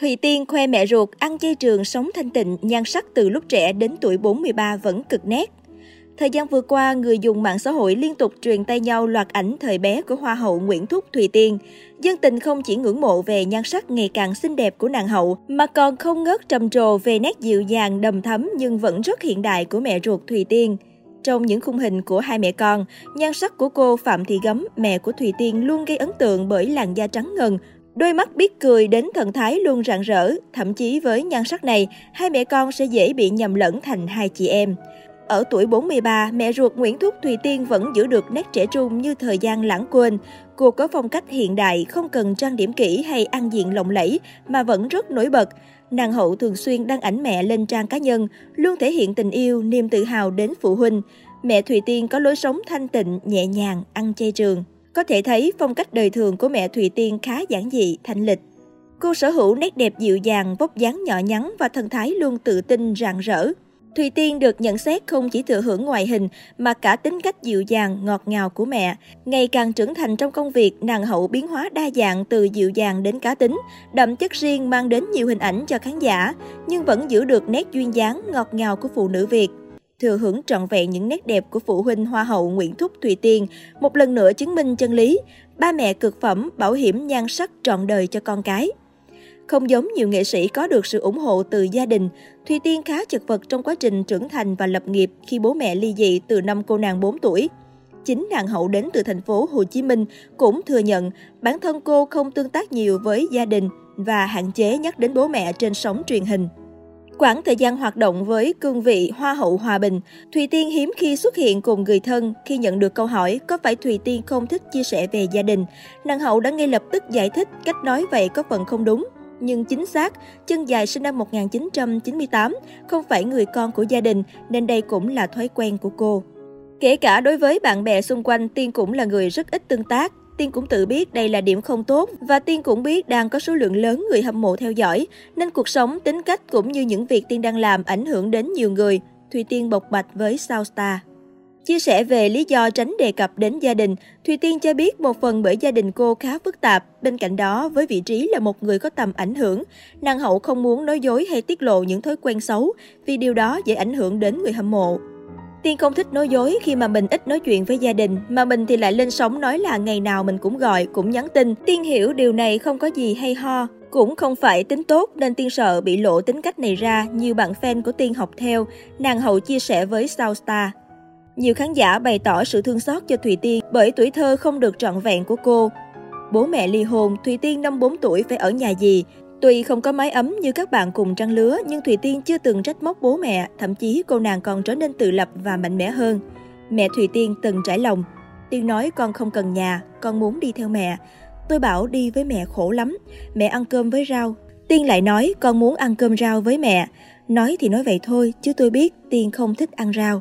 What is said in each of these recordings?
Thùy Tiên khoe mẹ ruột ăn chay trường sống thanh tịnh, nhan sắc từ lúc trẻ đến tuổi 43 vẫn cực nét. Thời gian vừa qua, người dùng mạng xã hội liên tục truyền tay nhau loạt ảnh thời bé của Hoa hậu Nguyễn Thúc Thùy Tiên. Dân tình không chỉ ngưỡng mộ về nhan sắc ngày càng xinh đẹp của nàng hậu, mà còn không ngớt trầm trồ về nét dịu dàng đầm thấm nhưng vẫn rất hiện đại của mẹ ruột Thùy Tiên. Trong những khung hình của hai mẹ con, nhan sắc của cô Phạm Thị Gấm, mẹ của Thùy Tiên luôn gây ấn tượng bởi làn da trắng ngần, Đôi mắt biết cười đến thần thái luôn rạng rỡ, thậm chí với nhan sắc này, hai mẹ con sẽ dễ bị nhầm lẫn thành hai chị em. Ở tuổi 43, mẹ ruột Nguyễn Thúc Thùy Tiên vẫn giữ được nét trẻ trung như thời gian lãng quên. Cô có phong cách hiện đại, không cần trang điểm kỹ hay ăn diện lộng lẫy, mà vẫn rất nổi bật. Nàng hậu thường xuyên đăng ảnh mẹ lên trang cá nhân, luôn thể hiện tình yêu, niềm tự hào đến phụ huynh. Mẹ Thùy Tiên có lối sống thanh tịnh, nhẹ nhàng, ăn chay trường. Có thể thấy phong cách đời thường của mẹ Thùy Tiên khá giản dị, thanh lịch. Cô sở hữu nét đẹp dịu dàng, vóc dáng nhỏ nhắn và thần thái luôn tự tin, rạng rỡ. Thùy Tiên được nhận xét không chỉ thừa hưởng ngoại hình mà cả tính cách dịu dàng, ngọt ngào của mẹ. Ngày càng trưởng thành trong công việc, nàng hậu biến hóa đa dạng từ dịu dàng đến cá tính, đậm chất riêng mang đến nhiều hình ảnh cho khán giả, nhưng vẫn giữ được nét duyên dáng, ngọt ngào của phụ nữ Việt thừa hưởng trọn vẹn những nét đẹp của phụ huynh Hoa hậu Nguyễn Thúc Thùy Tiên, một lần nữa chứng minh chân lý, ba mẹ cực phẩm bảo hiểm nhan sắc trọn đời cho con cái. Không giống nhiều nghệ sĩ có được sự ủng hộ từ gia đình, Thùy Tiên khá chật vật trong quá trình trưởng thành và lập nghiệp khi bố mẹ ly dị từ năm cô nàng 4 tuổi. Chính nàng hậu đến từ thành phố Hồ Chí Minh cũng thừa nhận bản thân cô không tương tác nhiều với gia đình và hạn chế nhắc đến bố mẹ trên sóng truyền hình. Quãng thời gian hoạt động với cương vị Hoa hậu Hòa Bình, Thùy Tiên hiếm khi xuất hiện cùng người thân khi nhận được câu hỏi có phải Thùy Tiên không thích chia sẻ về gia đình. Nàng hậu đã ngay lập tức giải thích cách nói vậy có phần không đúng. Nhưng chính xác, chân dài sinh năm 1998, không phải người con của gia đình nên đây cũng là thói quen của cô. Kể cả đối với bạn bè xung quanh, Tiên cũng là người rất ít tương tác. Tiên cũng tự biết đây là điểm không tốt và Tiên cũng biết đang có số lượng lớn người hâm mộ theo dõi, nên cuộc sống, tính cách cũng như những việc Tiên đang làm ảnh hưởng đến nhiều người. Thùy Tiên bộc bạch với Sao Star. Chia sẻ về lý do tránh đề cập đến gia đình, Thùy Tiên cho biết một phần bởi gia đình cô khá phức tạp. Bên cạnh đó, với vị trí là một người có tầm ảnh hưởng, nàng hậu không muốn nói dối hay tiết lộ những thói quen xấu, vì điều đó dễ ảnh hưởng đến người hâm mộ. Tiên không thích nói dối khi mà mình ít nói chuyện với gia đình, mà mình thì lại lên sóng nói là ngày nào mình cũng gọi, cũng nhắn tin. Tiên hiểu điều này không có gì hay ho, cũng không phải tính tốt nên Tiên sợ bị lộ tính cách này ra, nhiều bạn fan của Tiên học theo, nàng hậu chia sẻ với Sao Star. Nhiều khán giả bày tỏ sự thương xót cho Thùy Tiên bởi tuổi thơ không được trọn vẹn của cô. Bố mẹ ly hôn, Thùy Tiên năm 4 tuổi phải ở nhà gì, Tuy không có mái ấm như các bạn cùng trang lứa, nhưng Thùy Tiên chưa từng trách móc bố mẹ, thậm chí cô nàng còn trở nên tự lập và mạnh mẽ hơn. Mẹ Thùy Tiên từng trải lòng. Tiên nói con không cần nhà, con muốn đi theo mẹ. Tôi bảo đi với mẹ khổ lắm, mẹ ăn cơm với rau. Tiên lại nói con muốn ăn cơm rau với mẹ. Nói thì nói vậy thôi, chứ tôi biết Tiên không thích ăn rau.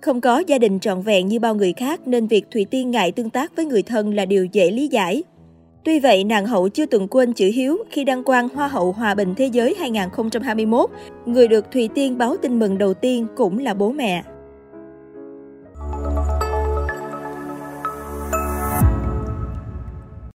Không có gia đình trọn vẹn như bao người khác nên việc Thùy Tiên ngại tương tác với người thân là điều dễ lý giải. Tuy vậy, nàng hậu chưa từng quên chữ hiếu khi đăng quang Hoa hậu Hòa bình Thế giới 2021. Người được Thùy Tiên báo tin mừng đầu tiên cũng là bố mẹ.